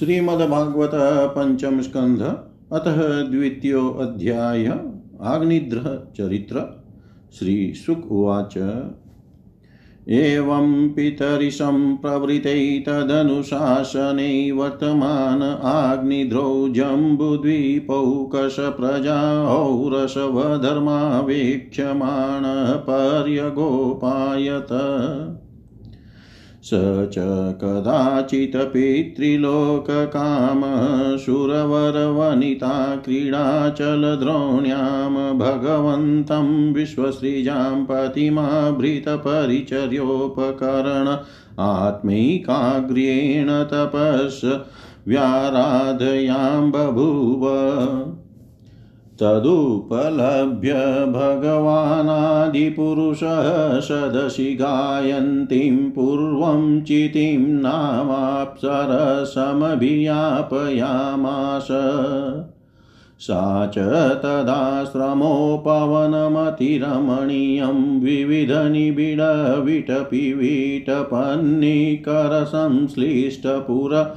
श्रीमद्भागवत पंचम स्कंध अतः द्वितीय अध्याय आग्निद्र चरित्र श्री सुक उवाच एवं पितरिशं प्रवृतै तदनुशासने वर्तमान आग्निद्रौ जम्बुद्वीपौकशप्रजाौरसवधर्मावेक्ष्यमाणः पर्यगोपायत स च कदाचित् पितृलोककामः सुरवरवनिता क्रीडाचलद्रोण्यां भगवन्तं विश्वसृजां पतिमाभृतपरिचर्योपकरण आत्मैकाग्र्येण तपस् बभूव तदुपलभ्य भगवानादिपुरुषः सदसि गायन्तीं पूर्वं चितिं नामाप्सरसमभियापयामास। सा च तदाश्रमोपवनमतिरमणीयं विविधनिबिडविटपिवीटपन्निकरसंश्लिष्टपुर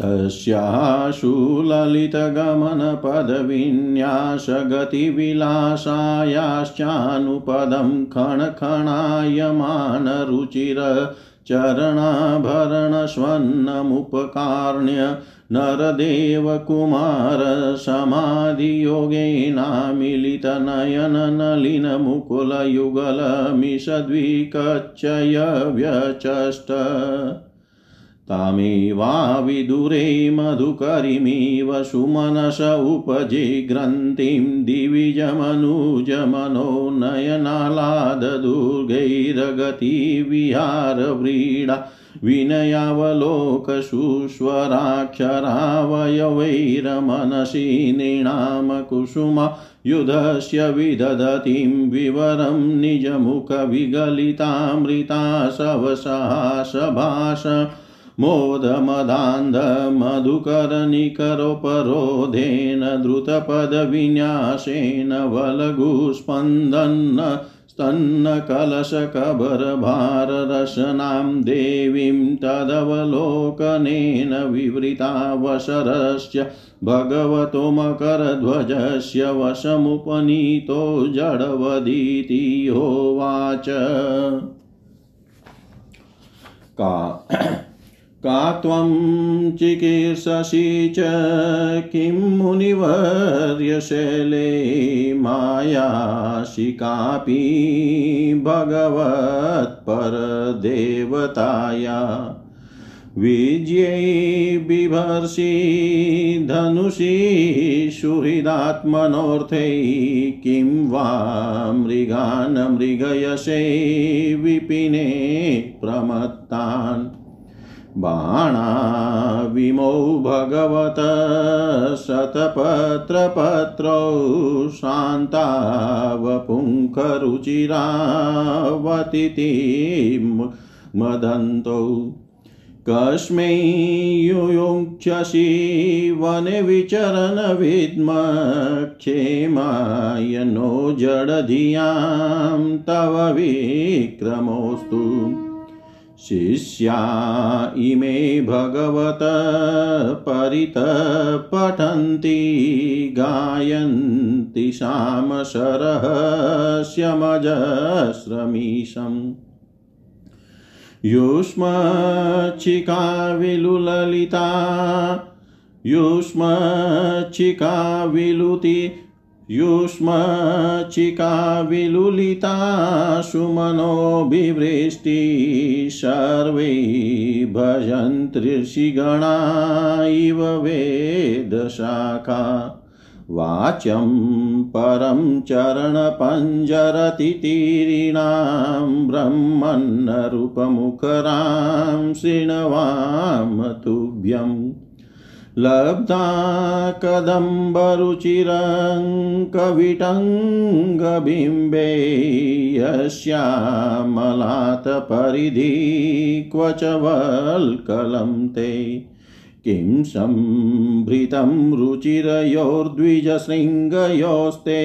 तस्याशु ललितगमनपदविन्यासगतिविलासायाश्चानुपदं खणखणायमानरुचिरचरणाभरणस्वन्नमुपकार्ण्य नरदेवकुमारसमाधियोगेनामिलितनयननलिनमुकुलयुगलमिषद्विकच्चय व्यचष्ट तामेवाविदुरे मधुकरिमिव सुमनस उपजिग्रन्थिं दिविजमनुजमनो नयनालाददुर्गैरगतिविहारव्रीडा विनयावलोकसुस्वराक्षरावयवैरमनसि नृणां कुसुमा युधस्य विदधतीं विवरं निजमुखविगलितामृता सवसासभाष मोदमदान्धमधुकरनिकरोपरोधेन द्रुतपदविन्यासेन वलघुस्पन्दन्न स्तन्नकलशकबरभाररसनां देवीं तदवलोकनेन विवृतावसरस्य भगवतो मकरध्वजस्य वशमुपनीतो जडवदीति होवाच का का त्वं चिकीर्षसि च किं मुनिवर्यशैले मायासि कापि भगवत्परदेवताया। विजयै बिभर्षि धनुषि सुहृदात्मनोऽर्थै किं वा मृगान् मृगयशे विपिने प्रमत्तान्। बाणाविमौ भगवत शतपत्रपत्रौ शान्तावपुङ्खरुचिरावतिथिं मदन्तौ। कस्मै युयुङ्क्षसि वने विचरन् विद्म क्षेमाय नो जडधियाँ तव विक्रमोऽस्तु। शिष्या इमे भगवत परितपठन्ति गायन्ति सामशरहस्यमजस्रमीशम् युष्मच्छिका विलुललिता विलुति युष्मच्छिका विलुलिता सुमनोभिवृष्टि सर्वे भजन्त्रिषिगणा इव वेदशाखा। वाच्यं परं चरणपञ्जरतितीरीणां ब्रह्मन्नरूपमुखरां शृण्वाम तुभ्यम् लब्धा कदम्बरुचिरङ्कविटङ्गबिम्बे यस्यामलातपरिधि क्व च वल्कलं ते किं सम्भृतं रुचिरयोर्द्विजशृङ्गयोस्ते।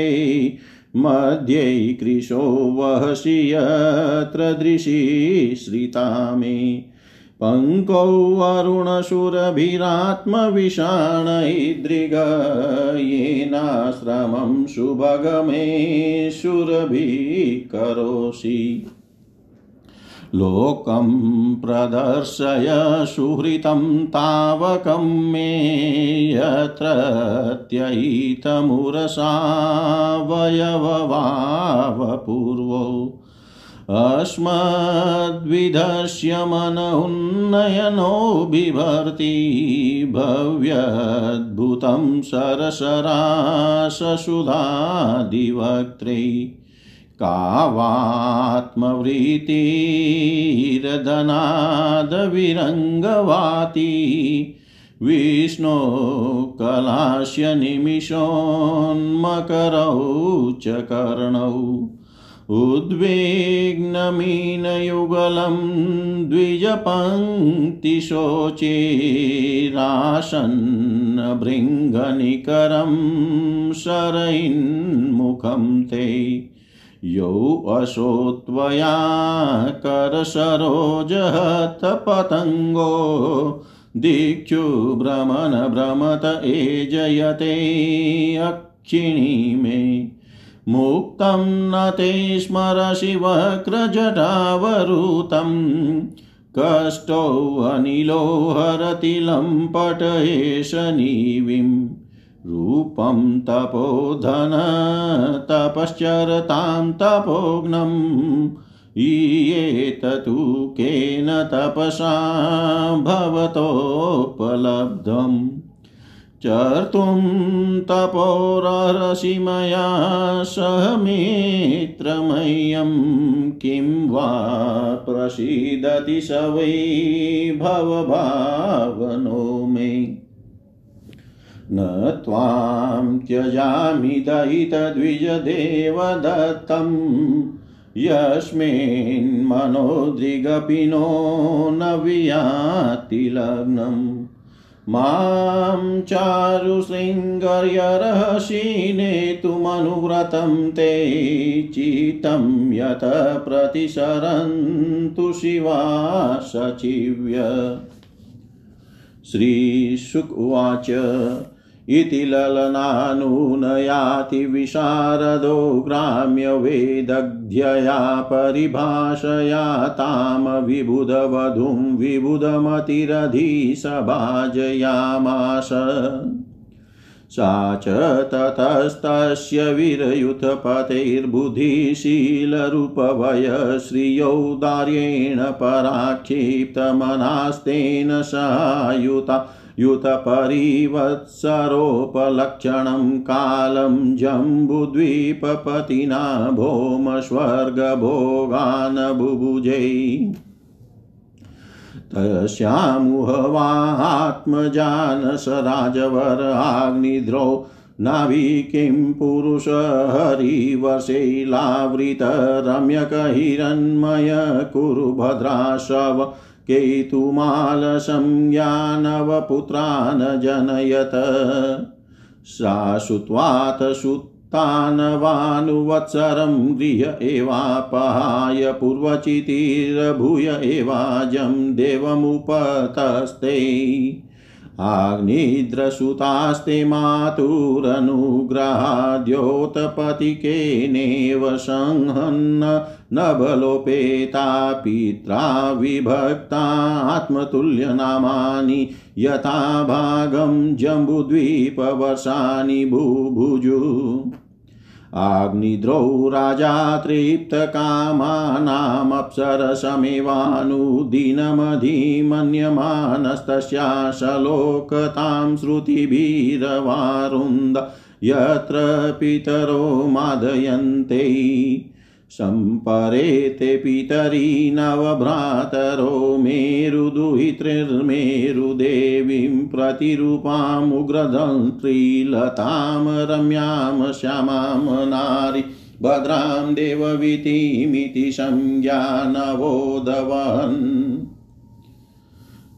मध्ये कृशो वहसि यत्र दृशि श्रिता मे पङ्कौ अरुणशुरभिरात्मविषाणैदृग येनाश्रमं सुभगमेशुरभिः करोषि लोकं प्रदर्शय सुहृतं तावकं मे यत्रत्ययितमुरसावयववावपूर्वो अस्मद्विधस्य मन उन्नयनो बिभर्ति भव्यद्भुतं सरसराससुधादिवक्त्रे कावात्मवृत्तिरदनादविरङ्गवाती विष्णो कलास्य निमिषोन्मकरौ च कर्णौ उद्विग्नमीनयुगलं द्विजपङ्क्तिशोचेरासन्नभृङ्गनिकरं शरयिन्मुखं ते। यौ असो त्वया करसरोजहतपतङ्गो दिक्षु भ्रमण भ्रमत एजयते अक्षिणी मे। मुक्तं न ते स्मरसि वक्रजटावरुतं कष्टोऽनिलो हरति लम्पटयेष निविम् रूपं तपोधन तपश्चरतां तपोघ्नम् ईयेततु केन तपसा भवतोपलब्धम्। चर्तुं तपोरहसि मया सह मित्रमह्यं किं वा प्रसीदति स वै भवभावनो मे। न त्वां त्यजामि दयितद्विजदेवदत्तं यस्मिन्मनोदृगपिनो न वियाति लग्नम्। माँ चारुशृङ्गर्यर्हसि नेतुमनुव्रतं ते चितं यत प्रतिशरन्तु शिवा सचिव्य। श्रीशुक उवाच। इति ललनानुनयाति विशारदो ग्राम्यवेदग्ध्यया परिभाषया तां विबुधवधूं विबुधमतिरधिसभाजयामास सा च ततस्तस्य वीरयुथपतेर्बुधिशीलरूपवय श्रियौदार्येण पराक्षिप्तमनास्तेन सहायुता युतपरिवत्सरोपलक्षणं कालं जम्बुद्वीपपतिना भौमस्वर्गभोगान् बुभुजै तस्यामुहवात्मजानस राजवर आग्निद्रौ नाविकिं पुरुषहरिवशैलावृतरम्यकहिरण्मय कुरु भद्राशव केतुमालसंज्ञानवपुत्रान् जनयत सा श्रुत्वात् सुतानवानुवत्सरं गृह एवापहाय पूर्वचितिर्भूय एवाजं देवमुपतस्ते। आग्निद्रसुतास्ते मातुरनुग्रहाद्योतपतिकेनेव संहन्न नभलोपेता पित्रा विभक्तात्मतुल्यनामानि यथा भागं जम्बुद्वीपवर्षाणि बुभुजु आग्निद्रौ राजा तृप्तकामानामप्सरसमेवानुदीनमधिमन्यमानस्तस्याशलोकतां श्रुतिभिरवारुन्द यत्र पितरो मादयन्ते। सम्परेते पितरी नवभ्रातरो मेरुदुहितृर्मेरुदेवीं प्रतिरूपामुग्रधन्त्रीलतां रम्यां श्यामां नारि भद्रां देववीतिमिति संज्ञानवोदवन्।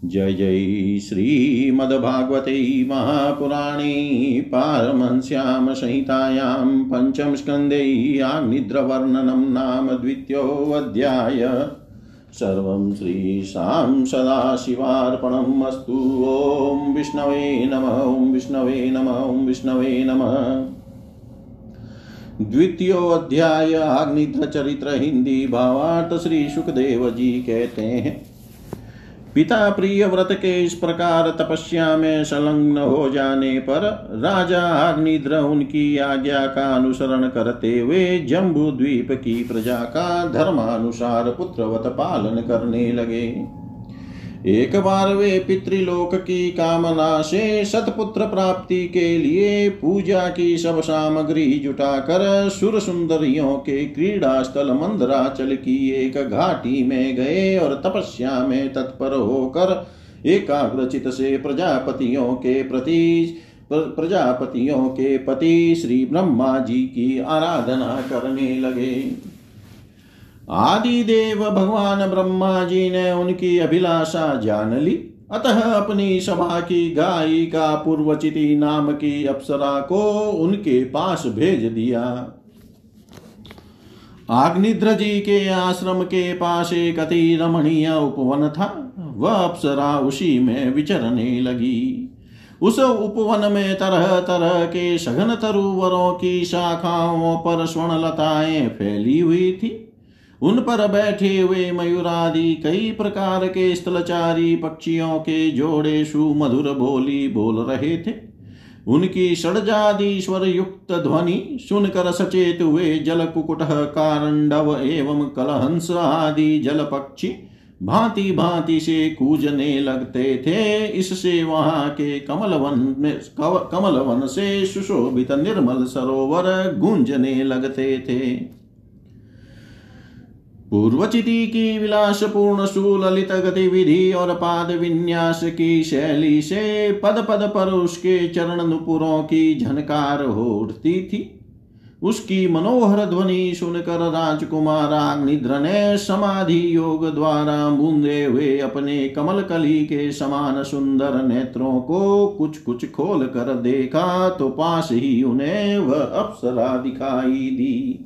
जय जय श्रीमद्भागवते महापुराणे पारमहंस्यां संहितायां पञ्चमस्कन्धे आग्निद्रवर्णनं नाम द्वितीयोऽध्याय। सर्वं श्रीशां सदाशिवार्पणम् अस्तु। ॐ विष्णवे नम, ॐ विष्णवे नम, ॐ विष्णवे नमः। आग्निध्र चरित्र हिंदी भावार्थ श्री सुखदेव जी कहते हैं। पिता प्रिय व्रत के इस प्रकार तपस्या में संलग्न हो जाने पर राजा अग्निद्र उनकी आज्ञा का अनुसरण करते हुए जम्बू द्वीप की प्रजा का धर्मानुसार पुत्रवत पालन करने लगे। एक बार वे पितृलोक की कामना से सतपुत्र प्राप्ति के लिए पूजा की सब सामग्री जुटाकर सुर सुंदरियों के क्रीड़ा स्थल मंदराचल की एक घाटी में गए और तपस्या में तत्पर होकर एकाग्रचित से प्रजापतियों के प्रति प्रजापतियों के पति श्री ब्रह्मा जी की आराधना करने लगे। आदि देव भगवान ब्रह्मा जी ने उनकी अभिलाषा जान ली। अतः अपनी सभा की गायिका पूर्वचिति नाम की अप्सरा को उनके पास भेज दिया। आग्निद्र जी के आश्रम के पास एक अति रमणीय उपवन था। वह अप्सरा उसी में विचरने लगी। उस उपवन में तरह तरह के सघन तरुवरों की शाखाओं पर स्वर्णलताएँ फैली हुई थी। उन पर बैठे हुए मयूरादि कई प्रकार के स्थलचारी पक्षियों के जोड़े सुमधुर बोली बोल रहे थे। उनकी षडजादीश्वर युक्त ध्वनि सुनकर सचेत हुए जल कुकुट कारंडव एवं कलहंस आदि जल पक्षी भांति भांति से कूजने लगते थे। इससे वहाँ के कमलवन में कमलवन से सुशोभित निर्मल सरोवर गूंजने लगते थे। पूर्वचिति की विलासपूर्ण सुललित गतिविधि और पाद विन्यास की शैली से पद पद पर उसके चरण नुपुरों की झनकार हो उठती थी। उसकी मनोहर ध्वनि सुनकर राजकुमार अग्निद्र ने समाधि योग द्वारा बूंदे हुए अपने कमल कली के समान सुंदर नेत्रों को कुछ कुछ खोल कर देखा तो पास ही उन्हें वह अप्सरा दिखाई दी।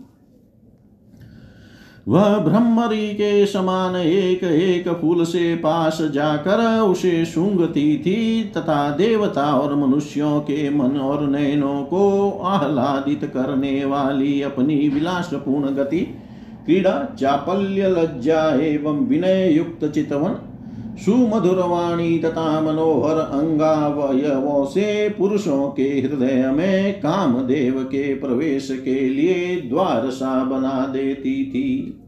वह ब्रह्मरी के समान एक एक फूल से पास जाकर उसे सूंघती थी तथा देवता और मनुष्यों के मन और नयनों को आह्लादित करने वाली अपनी विलासपूर्ण गति, क्रीड़ा, चापल्य लज्जा एवं विनय युक्त चितवन सुमधुर वाणी तथा मनोहर अंगावयवों से पुरुषों के हृदय में कामदेव के प्रवेश के लिए द्वार सा बना देती थी।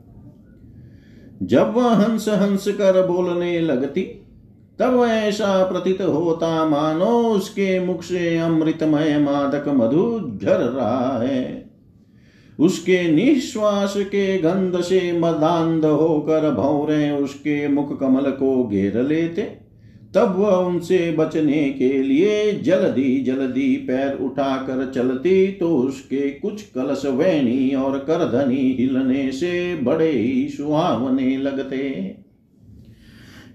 जब वह हंस हंस कर बोलने लगती, तब ऐसा प्रतीत होता, मानो उसके मुख से अमृतमय मादक मधु झर रहा है। उसके निश्वास के गंध से मदांध होकर भौरे उसके मुख कमल को घेर लेते। तब वह उनसे बचने के लिए जल्दी जल्दी पैर उठाकर चलती तो उसके कुछ कलश वैणी और करधनी हिलने से बड़े ही सुहावने लगते।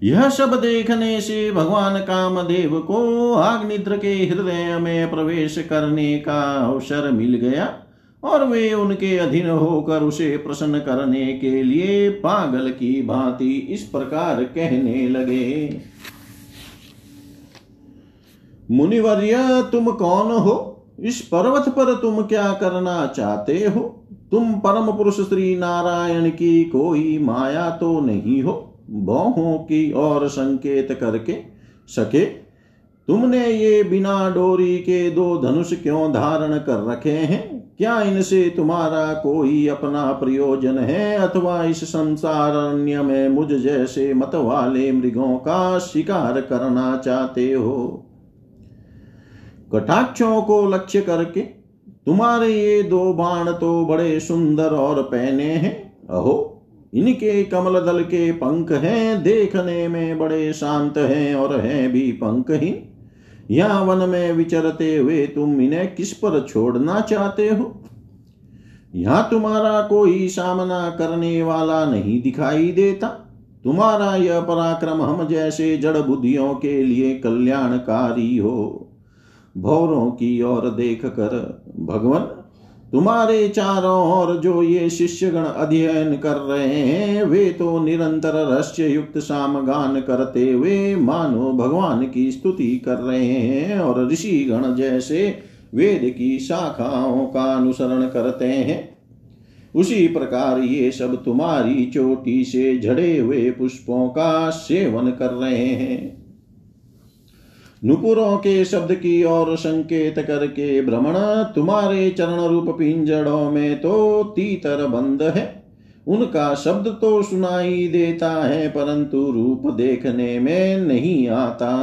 यह सब देखने से भगवान कामदेव को आग्निद्र के हृदय में प्रवेश करने का अवसर मिल गया। और वे उनके अधीन होकर उसे प्रसन्न करने के लिए पागल की भांति इस प्रकार कहने लगे। मुनिवर्य, तुम कौन हो? इस पर्वत पर तुम क्या करना चाहते हो? तुम परम पुरुष श्री नारायण की कोई माया तो नहीं हो? बहुओं की और संकेत करके सके। तुमने ये बिना डोरी के दो धनुष क्यों धारण कर रखे हैं? क्या इनसे तुम्हारा कोई अपना प्रयोजन है अथवा इस संसार अन्य में मुझ जैसे मत वाले मृगों का शिकार करना चाहते हो? कटाक्षों को लक्ष्य करके तुम्हारे ये दो बाण तो बड़े सुंदर और पहने हैं। अहो, इनके कमल दल के पंख हैं, देखने में बड़े शांत हैं और हैं भी पंखहीन। यहाँ वन में विचरते हुए तुम इन्हें किस पर छोड़ना चाहते हो? यहाँ तुम्हारा कोई सामना करने वाला नहीं दिखाई देता। तुम्हारा यह पराक्रम हम जैसे जड़ बुद्धियों के लिए कल्याणकारी हो। भौरों की ओर देख कर भगवान तुम्हारे चारों ओर जो ये शिष्यगण अध्ययन कर रहे हैं, वे तो निरंतर रहस्य युक्त सामगान करते हुए मानो भगवान की स्तुति कर रहे हैं और ऋषि गण जैसे वेद की शाखाओं का अनुसरण करते हैं। उसी प्रकार ये सब तुम्हारी चोटी से झड़े हुए पुष्पों का सेवन कर रहे हैं। नुपुरों के शब्द की ओर संकेत करके भ्रमण तुम्हारे चरण रूप पिंजड़ों में तो तीतर बंद है। उनका शब्द तो सुनाई देता है, परंतु रूप देखने में नहीं आता।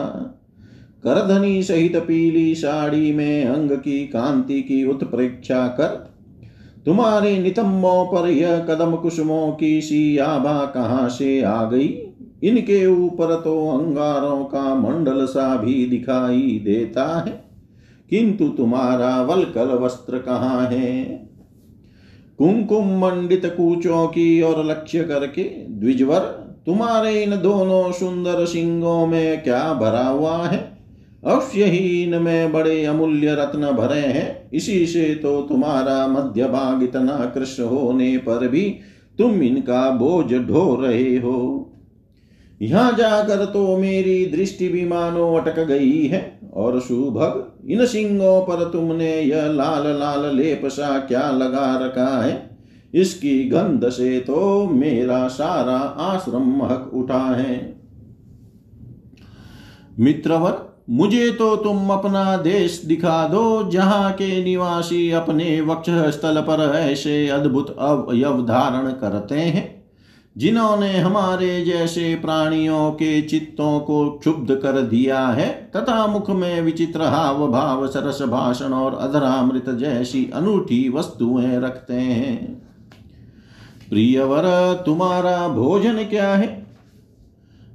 करधनी सहित पीली साड़ी में अंग की कांति की उत्प्रेक्षा कर, तुम्हारे नितंबों पर यह कदम कुसुमों की सी आभा कहाँ से आ गई? इनके ऊपर तो अंगारों का मंडल सा भी दिखाई देता है। किंतु तुम्हारा वलकल वस्त्र कहाँ है? कुमकुम मंडित कूचों की ओर लक्ष्य करके द्विजवर, तुम्हारे इन दोनों सुंदर सिंगों में क्या भरा हुआ है? अवश्य ही इनमें बड़े अमूल्य रत्न भरे हैं। इसी से तो तुम्हारा मध्य भाग इतना कृष्ण होने पर भी तुम इनका बोझ ढो रहे हो। यहाँ जाकर तो मेरी दृष्टि भी मानो अटक गई है। और सुभग, इन सिंगों पर तुमने यह लाल लाल लेप सा क्या लगा रखा है? इसकी गंध से तो मेरा सारा आश्रम महक उठा है। मित्रवर, मुझे तो तुम अपना देश दिखा दो, जहाँ के निवासी अपने वक्ष स्थल पर ऐसे अद्भुत अवयव धारण करते हैं। जिन्होंने हमारे जैसे प्राणियों के चित्तों को क्षुब्ध कर दिया है, तथा मुख में विचित्र हाव भाव सरस भाषण और अधरामृत जैसी अनूठी वस्तुएँ रखते हैं। प्रियवर, तुम्हारा भोजन क्या है?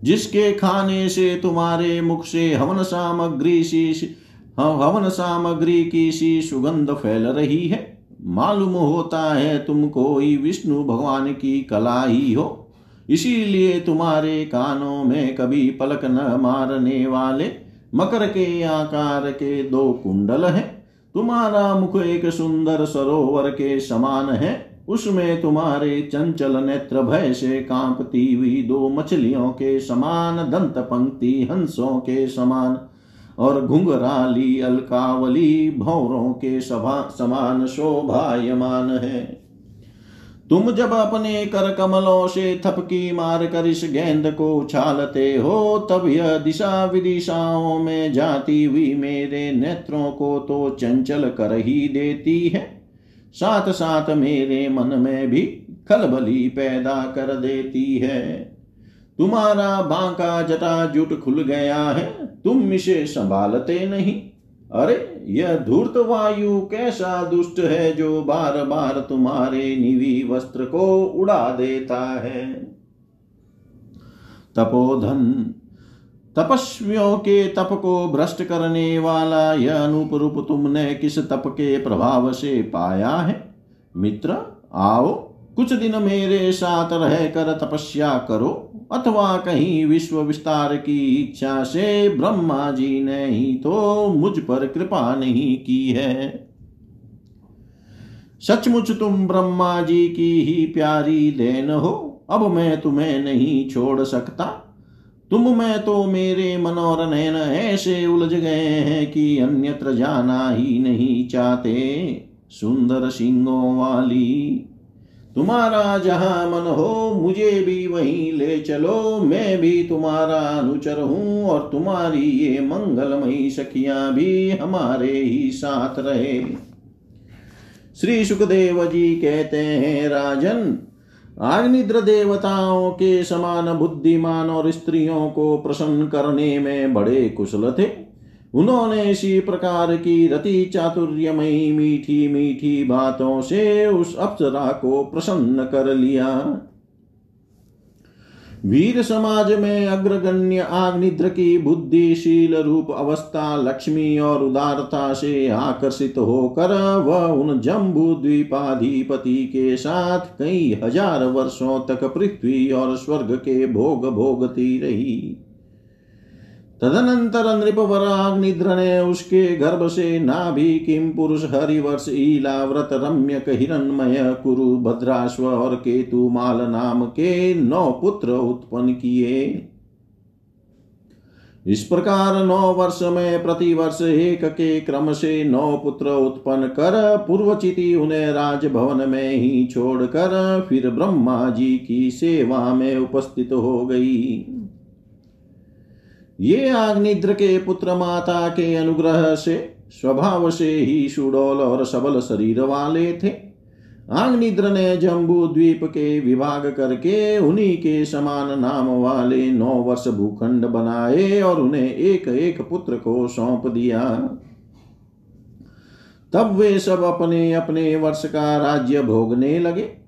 जिसके खाने से तुम्हारे मुख से हवन सामग्री सी हवन सामग्री की सी सुगंध फैल रही है। मालूम होता है तुम कोई विष्णु भगवान की कला ही हो। इसीलिए तुम्हारे कानों में कभी पलक न मारने वाले मकर के आकार के दो कुंडल हैं। तुम्हारा मुख एक सुंदर सरोवर के समान है। उसमें तुम्हारे चंचल नेत्र भय से कांपती हुई दो मछलियों के समान, दंत पंक्ति हंसों के समान। और घुंघराली, अलकावली, भौरों के सभा, समान शोभायमान है। तुम जब अपने कर कमलों से थपकी मार कर इस गेंद को उछालते हो, तब यह दिशा विदिशाओं में जाती हुई मेरे नेत्रों को तो चंचल कर ही देती है। साथ साथ मेरे मन में भी खलबली पैदा कर देती है। तुम्हारा बांका जटा जुट खुल गया है तुम इसे संभालते नहीं। अरे, यह धूर्त वायु कैसा दुष्ट है जो बार बार तुम्हारे निवी वस्त्र को उड़ा देता है? तपोधन, तपस्वियों के तप को भ्रष्ट करने वाला यह अनूप रूप तुमने किस तप के प्रभाव से पाया है? मित्र, आओ। कुछ दिन मेरे साथ रहकर तपस्या करो, अथवा कहीं विश्व विस्तार की इच्छा से ब्रह्मा जी ने ही तो मुझ पर कृपा नहीं की है। सचमुच तुम ब्रह्मा जी की ही प्यारी देन हो, अब मैं तुम्हें नहीं छोड़ सकता। तुम में तो मेरे मन और नयन ऐसे उलझ गए हैं कि अन्यत्र जाना ही नहीं चाहते, सुंदर सिंगों वाली। तुम्हारा जहाँ मन हो, मुझे भी वहीं ले चलो। मैं भी तुम्हारा अनुचर हूँ और तुम्हारी ये मंगलमयी सखियाँ भी हमारे ही साथ रहे। श्री सुखदेव जी कहते हैं, राजन, आग्निद्र देवताओं के समान बुद्धिमान और स्त्रियों को प्रसन्न करने में बड़े कुशल थे। उन्होंने इसी प्रकार की रति चातुर्यमयी मीठी मीठी बातों से उस अप्सरा को प्रसन्न कर लिया। वीर समाज में अग्रगण्य आग्निद्र की बुद्धिशील रूप अवस्था लक्ष्मी और उदारता से आकर्षित होकर वह उन जम्बू द्वीपाधिपति के साथ कई हज़ार वर्षों तक पृथ्वी और स्वर्ग के भोग भोगती रही। तदनंतर नृपवराग्निद्र ने उसके गर्भ से नाभि किम पुरुष हरिवर्ष ईलाव्रत रम्यक हिरण्मय कुरु भद्राश्व और केतु माल नाम के नौ पुत्र उत्पन्न किए इस प्रकार नौ वर्ष में प्रतिवर्ष एक के क्रम से नौ पुत्र उत्पन्न कर पूर्वचिति उन्हें राजभवन में ही छोड़कर, फिर ब्रह्मा जी की सेवा में उपस्थित हो गई। ये आग्निद्र के पुत्र माता के अनुग्रह से, स्वभाव से ही सुडोल और सबल शरीर वाले थे। आग्निद्र ने जम्बू द्वीप के विभाग करके उन्हीं के समान नाम वाले नौ वर्ष भूखंड बनाए और उन्हें एक एक पुत्र को सौंप दिया। तब वे सब अपने अपने वर्ष का राज्य भोगने लगे।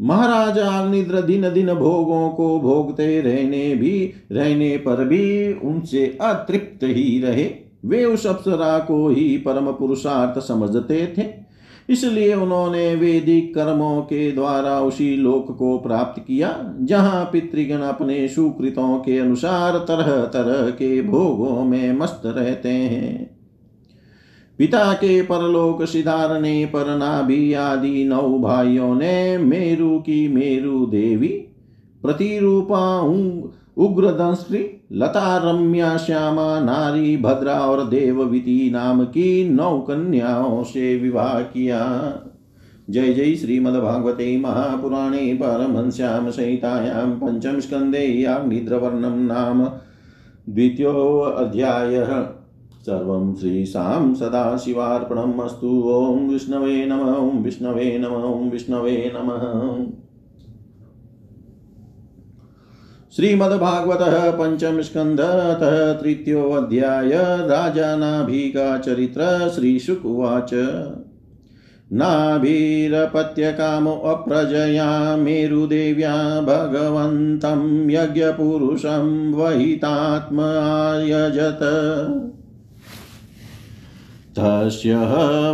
महाराज अग्निद्र दिन दिन भोगों को भोगते रहने भी, रहने पर भी उनसे अतृप्त ही रहे। वे उस अप्सरा को ही परम पुरुषार्थ समझते थे। इसलिए उन्होंने वेदिक कर्मों के द्वारा उसी लोक को प्राप्त किया, जहाँ पितृगण अपने सुकृतों के अनुसार तरह तरह के भोगों में मस्त रहते हैं। पिता के परलोक सिधारने पर नाभि आदि नौ भाइयों ने मेरु की मेरु देवी, प्रतिरूपा उग्र दंश्री लता रम्या श्यामा, नारी, भद्रा और देवविति नाम की नौ कन्याओं से विवाह किया। जय जय श्रीमद्भागवते महापुराणे परमहंस्यां संहितायां पंचम स्कन्धे याग्निद्रवर्णं नाम द्वितीयोऽध्यायः सर्वं श्रीशां सदाशिवार्पणम् अस्तु ॐ विष्णवे नम, ॐ विष्णवे नम, ॐ विष्णवे नमः। श्रीमद्भागवतः पंचम स्कन्धतः तृतीयोऽध्याय राजा नाभिका चरित्र श्रीशुक उवाच नाभिरपत्यकामोऽप्रजया मेरुदेव्या भगवन्तं यज्ञपुरुषं वहितात्मायजत तस्य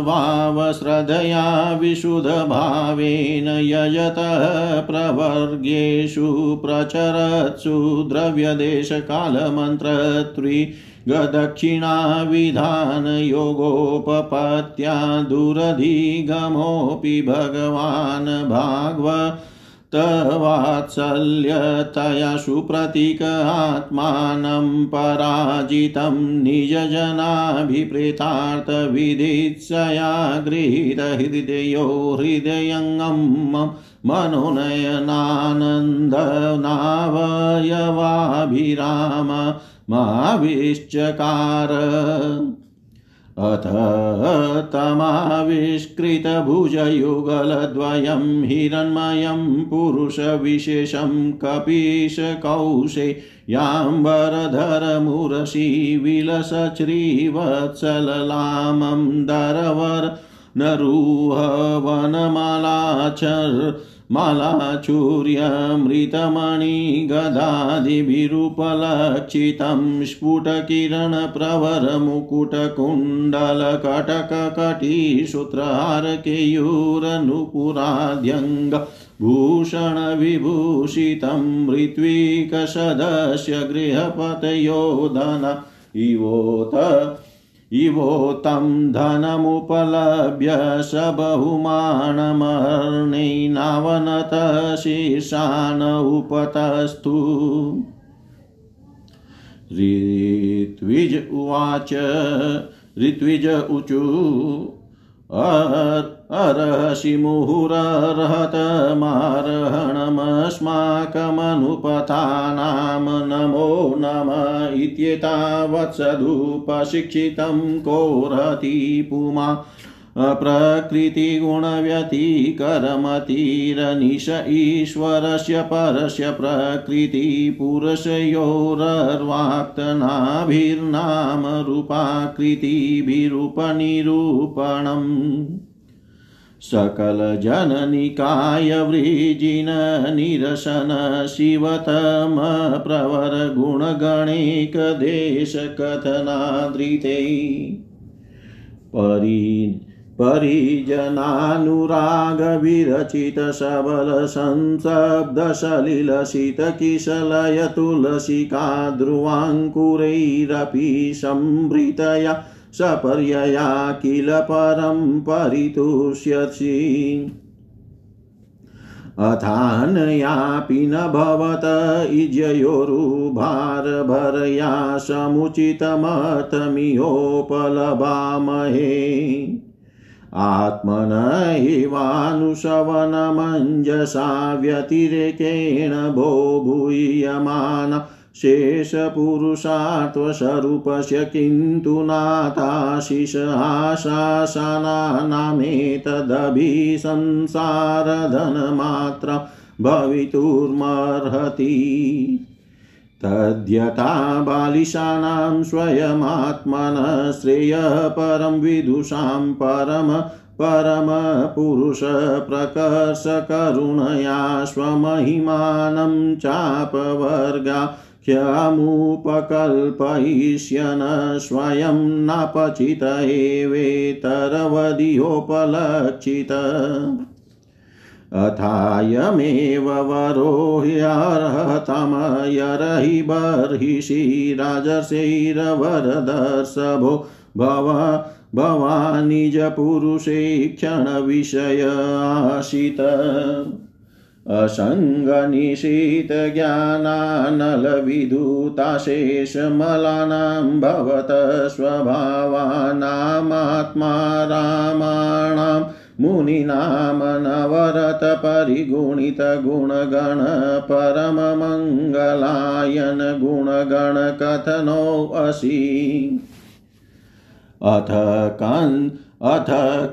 वावश्रद्धया विशुद्धभावेन यजतः प्रवर्गेषु प्रचरत्सु द्रव्यदेशकालमन्त्रत्रिगदक्षिणाविधानयोगोपपत्या दुरधिगमोऽपि भगवान् भागवत वात्सल्यतया सुप्रतीक आत्मानं पराजितं निजजनाभिप्रेतार्थविधित्सया गृहीतहृदयो हृदयङ्गं मनोनयनानन्दनावयवाभिराम माविश्चकार अथ तमाविष्कृतभुजयुगलद्वयं हिरण्मयं पुरुषविशेषं कपीशकौशे याम्बरधरमुरशी विलसश्रीवत्सललामं दरवर नरुहवनमालाचर् मालाचूर्यमृतमणिगदादिभिरुपलक्षितं स्फुटकिरणप्रवरमुकुटकुण्डलकटककटीसूत्रहारकेयूरनुपुराद्यङ्ग भूषणविभूषितं ऋत्विकसदस्य गृहपतयो धन इवोत इवोतं धनमुपलभ्य स बहुमानमर्णैनावनत शीर्षान उपतस्तु। ऋत्विज उवाच ऋत्विज ऊचु अर्हसि मुहुरर्हतमार्हणमस्माकमनुपथानां नमो नम इत्येतावत्सदुपशिक्षितं कोर्हति पुमा। प्रकृतिगुणव्यतिकरमतिरनिश ईश्वरस्य परस्य प्रकृतिपुरुषयोरर्वाक्तनाभिर्नाम सकलजननिकायवृजिन निरसन शिवतम प्रवरगुणगणैकदेशकथनादृते परि परिजनानुरागविरचितसबलसंसब्दसलिलसितकिशलयतुलसिका ध्रुवाङ्कुरैरपि संभृतया सपर्यया किल परं परितुष्यसि अथानयापि न भवत इज्ययोरुभारभरया समुचितमर्थमियोपलभामहे आत्मन एवानुशवनमञ्जसा व्यतिरेकेण भो भूयमाना शेषपुरुषात्वस्वरूपस्य किन्तु नाथाशिष आशासनानामेतदभिसंसारधनमात्र भवितुर्मर्हति। तद्यथा बालिशानां स्वयमात्मनः श्रेयः परं विदुषां परम परमपुरुषप्रकर्षकरुणया स्वमहिमानं चापवर्गा ह्यमुपकल्पयिष्यन् स्वयं नापचित एवेतरवधियोपलक्षित अथायमेव वरो ह्यर्हतमयरहि बर्हिषि राजर्षैरवरदर्शभो भव भवानिजपुरुषे क्षणविषय आशित असङ्गनिशीतज्ञानानलविदुताशेषमलानां भवत स्वभावानामात्मा रामाणां मुनीनां नवरतपरिगुणितगुणगण परममङ्गलायन गुणगणकथनोऽसि अथ कन् अथ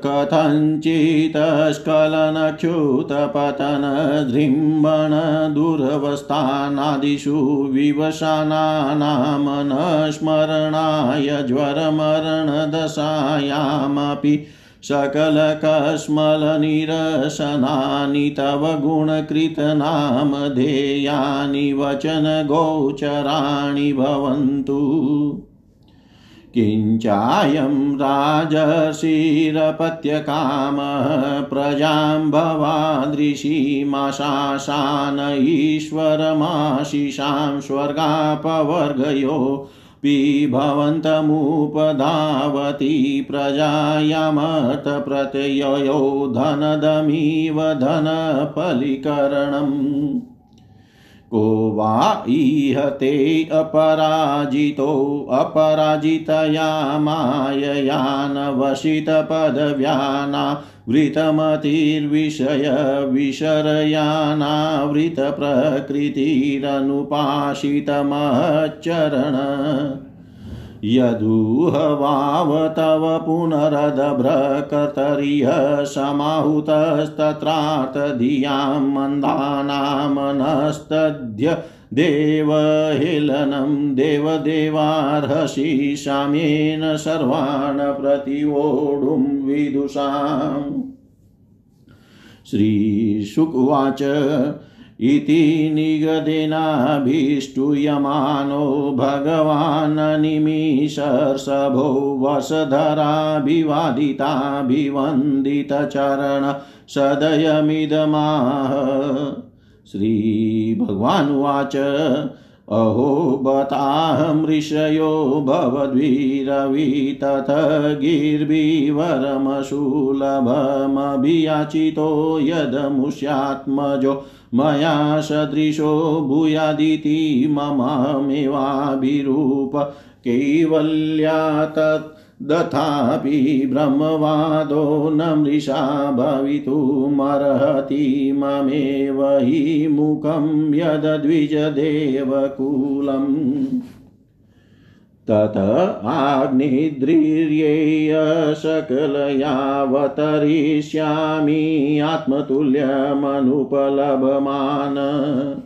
कथञ्चितस्खलनच्युतपतनदृम्बणदुरवस्थानादिषु विवशानानां न स्मरणाय ज्वरमरणदशायामपि सकलकस्मलनिरसनानि तव गुणकृतनामधेयानि वचनगोचराणि भवन्तु। किञ्चायं राजर्षिरपत्यकामः प्रजां भवादृशीमाशासान ईश्वरमाशिषां स्वर्गापवर्गयो पिभवन्तमुपधावति प्रजायामथ प्रत्ययो धनदमिव धनफलीकरणम् को वा ईहते अपराजितो अपराजितया माययानवशितपदव्यानावृतमतिर्विषय विशरयानावृतप्रकृतिरनुपाशितमच्चरण यदुहवाव तव पुनरदभ्रकतरिह समाहुतस्तत्रार्थधियाँ मन्दानामनस्तद्य देवहेलनं देवदेवार्हसि शाम्येन सर्वान् प्रतिवोढुं विदुषाम् श्रीशुकुवाच इति निगदेनाभीष्टूयमानो भगवान् निमिषर्षभो वसधराभिवादिताभिवन्दितचरण सदयमिदमाह। श्रीभगवानुवाच अहो बताहमृषयो भवद्भिरवि तथ गिर्भिवरमशुलभमभियाचितो यदमुष्यात्मजो मया सदृशो भूयादिति ममामेवाभिरूप कैवल्या तत् तथापि ब्रह्मवादो न मृषा भवितुमर्हति ममेव हि मुखं यद्विजदेवकुलम् तत आग्निद्रीर्येय सकलयावतरिष्यामि आत्मतुल्यमनुपलभमान्।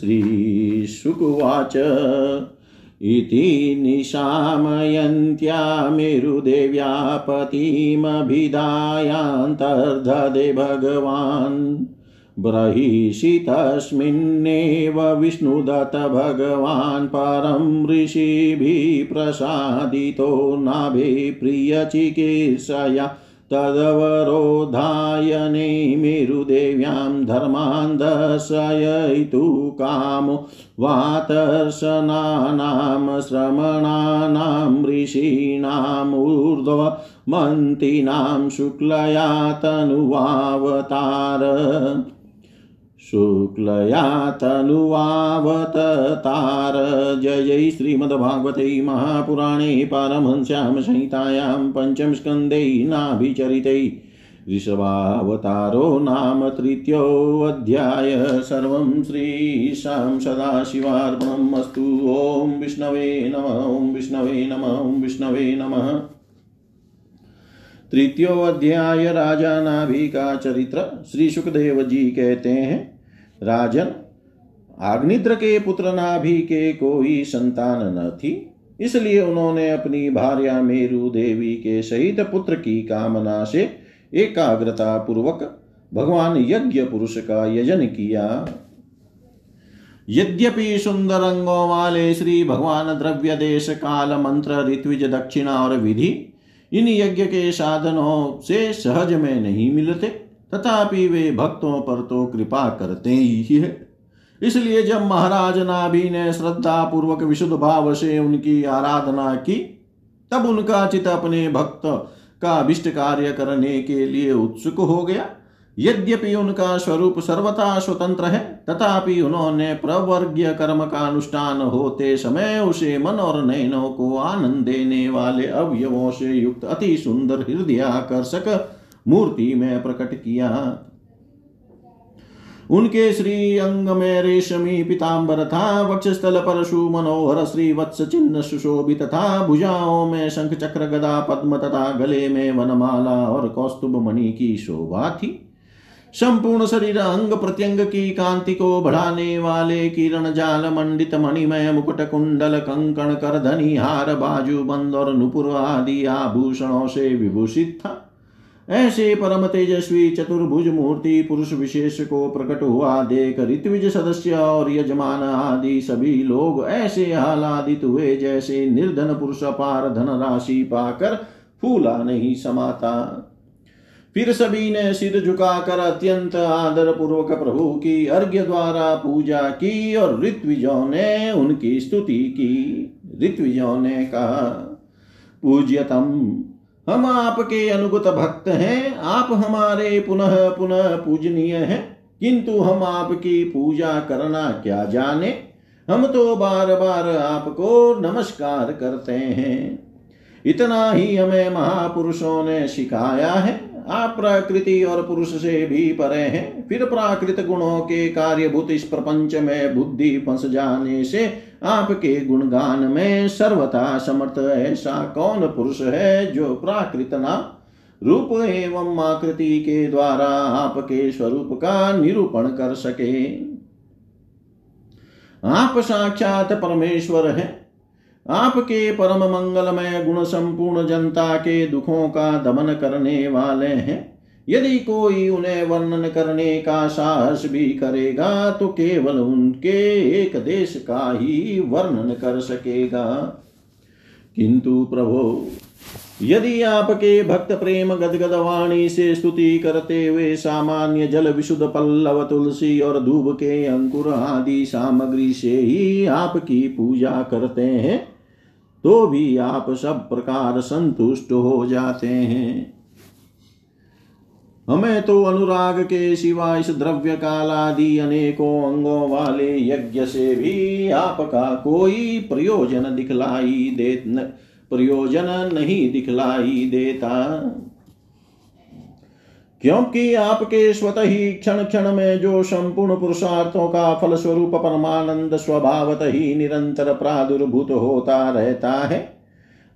श्रीशुकुवाच इति निशामयन्त्या मेरुदेव्या भगवान्। ब्रहीषि विष्णुदत्त भगवान् परं ऋषिभिः प्रसादितो नाभे प्रियचिकीर्षया तदवरोधायने मेरुदेव्यां धर्मान् दर्शयितु कामो वातर्शनानां श्रमणानां ऋषीणामूर्ध्वमन्तीनां शुक्लया तनुवावतार शुक्लया तनुवावततार जय श्रीमद्भागवते महापुराणे पारमहंस्यां संहितायां पञ्चमस्कन्धे नाभिचरिते ऋषभावतारो नाम तृतीयोऽध्याय। सर्वं श्रीशां सदाशिवार्पणम् अस्तु। ॐ विष्णवे नम, ॐ विष्णवे नम, ॐ विष्णवे नमः। तृतीयो अध्याय राजा नाभि का चरित्र। श्री सुखदेव जी कहते हैं राजन आग्निद्र के पुत्र नाभि के कोई संतान न थी, इसलिए उन्होंने अपनी भार्या मेरु देवी के सहित पुत्र की कामना से एकाग्रता पूर्वक भगवान यज्ञ पुरुष का यजन किया। यद्यपि सुंदर अंगों वाले श्री भगवान द्रव्य देश काल मंत्र, ऋत्विज, दक्षिणा और विधि इन यज्ञ के साधनों से सहज में नहीं मिलते। तथापि वे भक्तों पर तो कृपा करते ही है। इसलिए जब महाराज नाभि ने श्रद्धा पूर्वक विशुद्ध भाव से उनकी आराधना की, तब उनका चित अपने भक्त का अभिष्ट कार्य करने के लिए उत्सुक हो गया। यद्यपि उनका स्वरूप सर्वथा स्वतंत्र है, तथापि उन्होंने प्रवर्गीय कर्म का अनुष्ठान होते समय उसे मन और नयनों को आनंद देने वाले अवयवों से युक्त अति सुंदर हृदय आकर्षक मूर्ति में प्रकट किया। उनके श्री अंग में रेशमी पिताम्बर था, वक्षस्थल पर सुमनोहर श्री वत्स चिन्ह सुशोभित था। भुजाओं में शंख चक्र गदा, पद्म तथा गले में वनमाला और कौस्तुभ मणि की शोभा थी। संपूर्ण शरीर अंग प्रत्यंग की कांति को बढ़ाने वाले किरण, जाल, मंडित, मणिमय, मुकुट, कुंडल, कंकण, कर, धनी, हार, बाजू, बंद और नुपुर आदि आभूषणों से विभूषित था। ऐसे परम तेजस्वी चतुर्भुज मूर्ति पुरुष विशेष को प्रकट हुआ देख ऋत्विज सदस्य और यजमान आदि सभी लोग ऐसे आह्लादित हुए जैसे निर्धन पुरुष अपार धन राशि पाकर फूला नहीं समाता। फिर सभी ने सिर झुकाकर अत्यंत आदर पूर्वक प्रभु की अर्घ्य द्वारा पूजा की और ऋत्विजों ने उनकी स्तुति की। ऋत्विजों ने कहा, पूज्यतम हम आपके अनुगत भक्त हैं, आप हमारे पुनः पुनः पूजनीय हैं, किंतु हम आपकी पूजा करना क्या जाने? हम तो बार बार आपको नमस्कार करते हैं। इतना ही हमें महापुरुषों ने सिखाया है। आप प्रकृति और पुरुष से भी परे हैं। फिर प्राकृत गुणों के कार्यभूत इस प्रपंच में बुद्धि फंस जाने से आपके गुणगान में सर्वथा समर्थ ऐसा कौन पुरुष है जो प्राकृत नाम रूप एवं आकृति के द्वारा आपके स्वरूप का निरूपण कर सके। आप साक्षात परमेश्वर हैं। आपके परम मंगलमय गुण संपूर्ण जनता के दुखों का दमन करने वाले हैं। यदि कोई उन्हें वर्णन करने का साहस भी करेगा तो केवल उनके एक देश का ही वर्णन कर सकेगा। किंतु प्रभो, यदि आपके भक्त प्रेम गदगद वाणी से स्तुति करते हुए सामान्य जल विशुद्ध पल्लव, तुलसी और धूप के अंकुर आदि सामग्री से ही आपकी पूजा करते हैं तो भी आप सब प्रकार संतुष्ट हो जाते हैं। हमें तो अनुराग के सिवा इस द्रव्य कालादि अनेकों अंगों वाले यज्ञ से भी आपका कोई प्रयोजन दिखलाई दे प्रयोजन नहीं दिखलाई देता। क्योंकि आपके स्वत ही क्षण क्षण में जो संपूर्ण पुरुषार्थों का फल स्वरूप परमानंद स्वभावत ही निरंतर प्रादुर्भूत होता रहता है,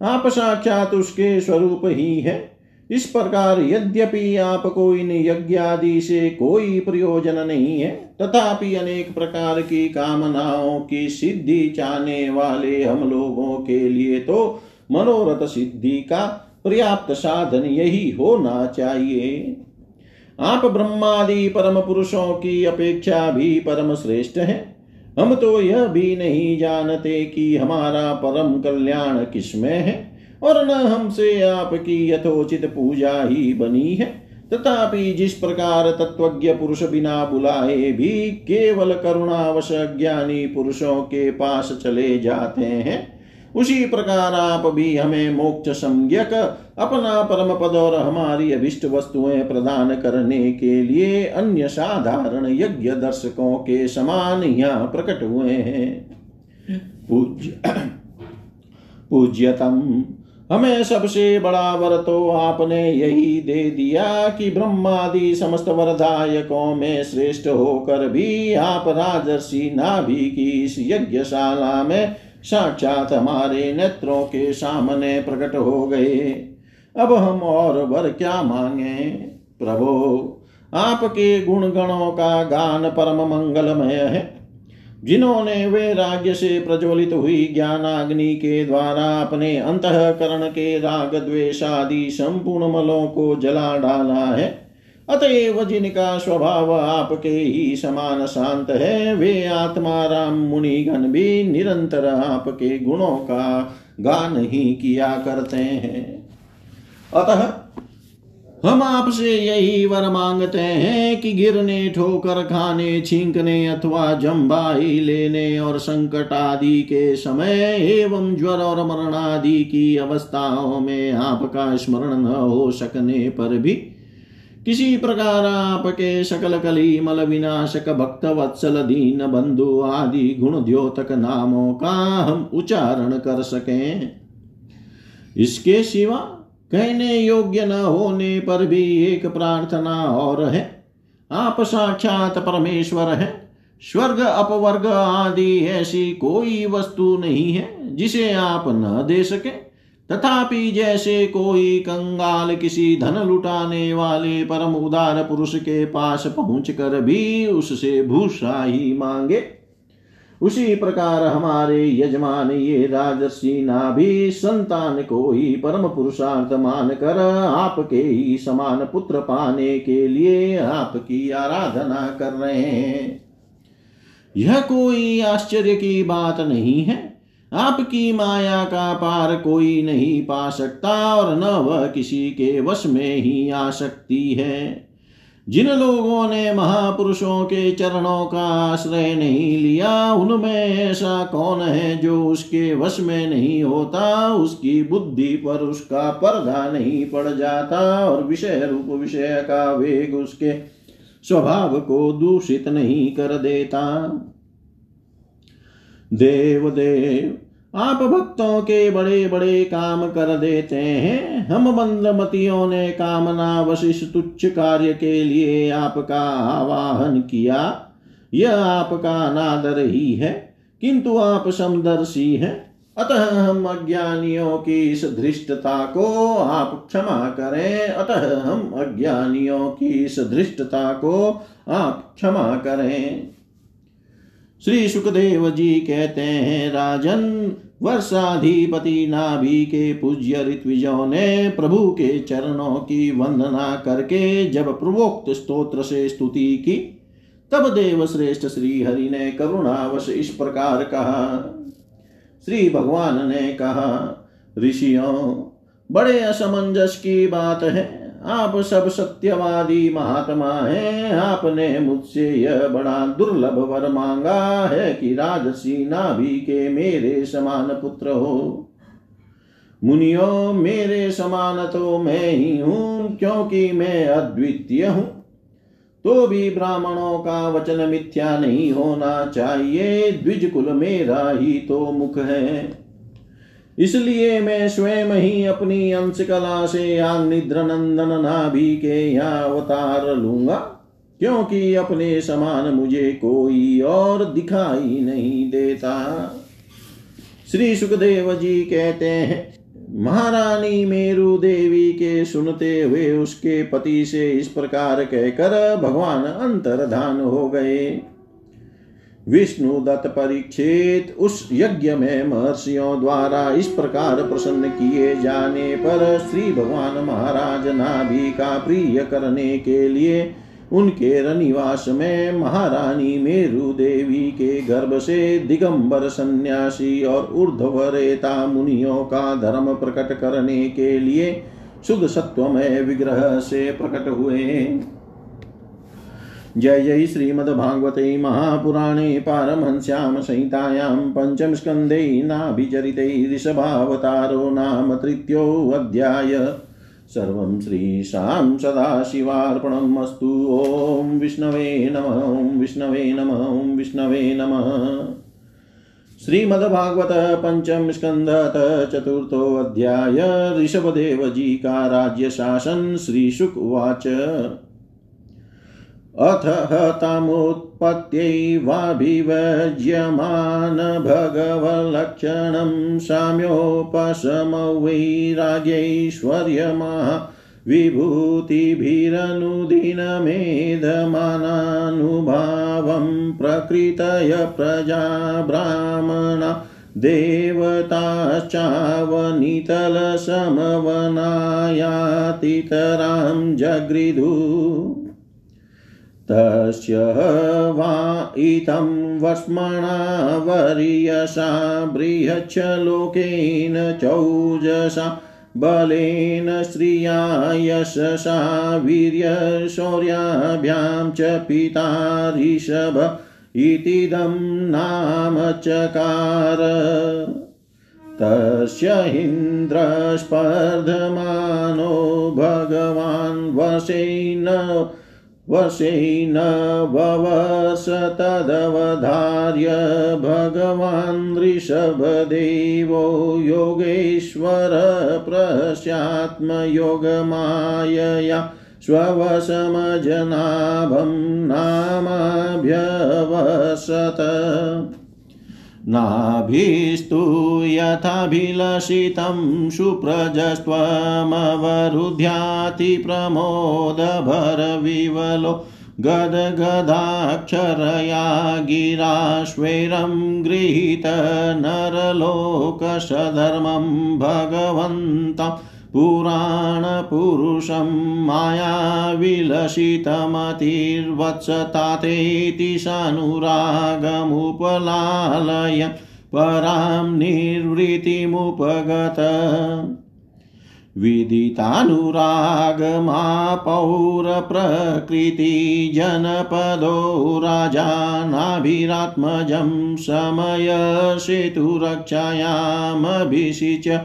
आप साक्षात उसके स्वरूप ही है। इस प्रकार यद्यपि आपको इन यज्ञ आदि से कोई प्रयोजन नहीं है, तथापि अनेक प्रकार की कामनाओं की सिद्धि चाहने वाले हम लोगों के लिए तो मनोरथ सिद्धि का पर्याप्त साधन यही होना चाहिए। आप ब्रह्मादि परम पुरुषों की अपेक्षा भी परम श्रेष्ठ हैं। हम तो यह भी नहीं जानते कि हमारा परम कल्याण किसमें है। और न हमसे आपकी यथोचित पूजा ही बनी है। तथापि जिस प्रकार तत्वज्ञ पुरुष बिना बुलाए भी केवल करुणावश ज्ञानी पुरुषों के पास चले जाते हैं, उसी प्रकार आप भी हमें मोक्ष संज्ञक अपना परम पद और हमारी अभिष्ट वस्तुएँ प्रदान करने के लिए अन्य साधारण यज्ञ दर्शकों के समान यहाँ प्रकट हुए हैं। पूज्य पूज्यतम हमें सबसे बड़ा वर तो आपने यही दे दिया कि ब्रह्मादि समस्त वरदायकों में श्रेष्ठ होकर भी आप राजर्षि नाभि की इस यज्ञशाला में साक्षात हमारे नेत्रों के सामने प्रकट हो गए। अब हम और वर क्या मांगे? प्रभो, आपके गुण गणों का गान परम मंगलमय है। जिन्होंने वे राज्य से प्रज्वलित हुई ज्ञानाग्नि के द्वारा अपने अंतकरण के राग द्वेषादि संपूर्ण मलों को जला डाला है। अतएव जिनका स्वभाव आपके ही समान शांत है, वे आत्मा राम मुनिगण भी निरंतर आपके गुणों का गान ही किया करते हैं। अतः हम आपसे यही वर मांगते हैं कि गिरने, ठोकर, खाने, छींकने अथवा जम्बाई लेने और संकट आदि के समय एवं ज्वर और मरण आदि की अवस्थाओं में आपका स्मरण न हो सकने पर भी किसी प्रकार आपके सकल कली मल विनाशक भक्त वत्सल दीन बंधु आदि गुण द्योतक नामों का हम उच्चारण कर सकें। इसके सिवा कहने योग्य न होने पर भी एक प्रार्थना और है। आप साक्षात परमेश्वर है। स्वर्ग, अपवर्ग आदि ऐसी कोई वस्तु नहीं है जिसे आप न दे सके। तथापि जैसे कोई कंगाल किसी धन लुटाने वाले परम उदार पुरुष के पास पहुँच कर भी उससे भूषा ही मांगे उसी प्रकार हमारे यजमान ये राजसी ना भी संतान को ही परम पुरुषार्थ मान कर आपके ही समान पुत्र पाने के लिए आपकी आराधना कर रहे हैं। यह कोई आश्चर्य की बात नहीं है। आपकी माया का पार कोई नहीं पा सकता और न वह किसी के वश में ही आ सकती है। जिन लोगों ने महापुरुषों के चरणों का आश्रय नहीं लिया, उनमें ऐसा कौन है जो उसके वश में नहीं होता? उसकी बुद्धि पर उसका पर्दा नहीं पड़ जाता और विषय रूप विषय का वेग उसके स्वभाव को दूषित नहीं कर देता। देव देव आप भक्तों के बड़े बड़े काम कर देते हैं। हम मंदमतियों ने कामना वशिष तुच्छ कार्य के लिए आपका आवाहन किया। यह आपका अनादर ही है, किंतु आप समदर्शी हैं। अतः हम अज्ञानियों की इस धृष्टता को आप क्षमा करें। अतः हम अज्ञानियों की इस धृष्टता को आप क्षमा करें। श्री सुखदेव जी कहते हैं, राजन, वर्षाधिपति नाभि के पूज्य ऋत्विजों ने प्रभु के चरणों की वंदना करके जब प्रवोक्त स्तोत्र से स्तुति की, तब देव श्रेष्ठ श्री हरि ने करुणावश इस प्रकार कहा। श्री भगवान ने कहा, ऋषियों, बड़े असमंजस की बात है। आप सब सत्यवादी महात्मा हैं। आपने मुझसे यह बड़ा दुर्लभ वर मांगा है कि राजसी नाभि के मेरे समान पुत्र हो। मुनियो, मेरे समान तो मैं ही हूँ, क्योंकि मैं अद्वितीय हूँ। तो भी ब्राह्मणों का वचन मिथ्या नहीं होना चाहिए। द्विज कुल मेरा ही तो मुख है। इसलिए मैं स्वयं ही अपनी अंश कला से निद्र नंदन नाभि के यहाँ अवतार लूँगा, क्योंकि अपने समान मुझे कोई और दिखाई नहीं देता। श्री सुखदेव जी कहते हैं, महारानी मेरु देवी के सुनते हुए उसके पति से इस प्रकार कहकर भगवान अंतर्धान हो गए। विष्णु दत्त परीक्षित उस यज्ञ में महर्षियों द्वारा इस प्रकार प्रसन्न किए जाने पर श्री भगवान महाराज नाभि का प्रिय करने के लिए उनके रनिवास में महारानी मेरु देवी के गर्भ से दिगंबर सन्यासी और ऊर्ध्वरेता मुनियों का धर्म प्रकट करने के लिए शुद्ध सत्वमय विग्रह से प्रकट हुए। जय जय श्रीमद्भागवते महापुराणे पारमहंस्यां संहितायां पञ्चमस्कन्धे नाभिचरिते ऋषभावतारो नाम तृतीयोऽध्याय सर्वं श्रीशां सदाशिवार्पणम् अस्तु। ॐ विष्णवे नमः, ॐ विष्णवे नमः, ॐ विष्णवे नमः। श्रीमद्भागवत पंचम स्कंदत चतुर्थोऽध्याय ऋषभदेव जी का राज्य शासन श्री शुक उवाच। अथ हतामुत्पत्त्यैवाभिवज्यमान भगवलक्षणं साम्योपशमवैराग्यैश्वर्यमा विभूतिभिरनुदिनमेधमानानुभावं प्रकृतय प्रजा ब्राह्मणा देवताश्चावनितलसमवनायातितरां जगृधु तस्य वा इतं वस्मणा वर्यसा बृहच्छ लोकेन चौजसा बलेन श्रिया यशसा वीर्यशौर्याभ्यां च पिता ऋषभ इतीदं नाम चकार। तस्य इन्द्रस्पर्धमानो भगवान् वशेन वशेन ववस तदवधार्य भगवान् ऋषभदेवो योगेश्वर प्रस्यात्मयोगमायया स्ववशमजनाभं नामाभ्यवसत। नाभिस्तु यथाभिलषितं सुप्रजस्त्वमवरुध्याति प्रमोदभरविवलो गदगदाक्षरया गिराश्वैरं गृहीत नरलोकसधर्मं भगवन्तम् पुराणपुरुषं मायाविलसितमतिर्वत्सतातेति सानुरागमुपलालय परां निर्वृतिमुपगत। विदितानुरागमापौरप्रकृतिजनपदो राजानाभिरात्मजं समयसेतुरक्षायामभिषिच्य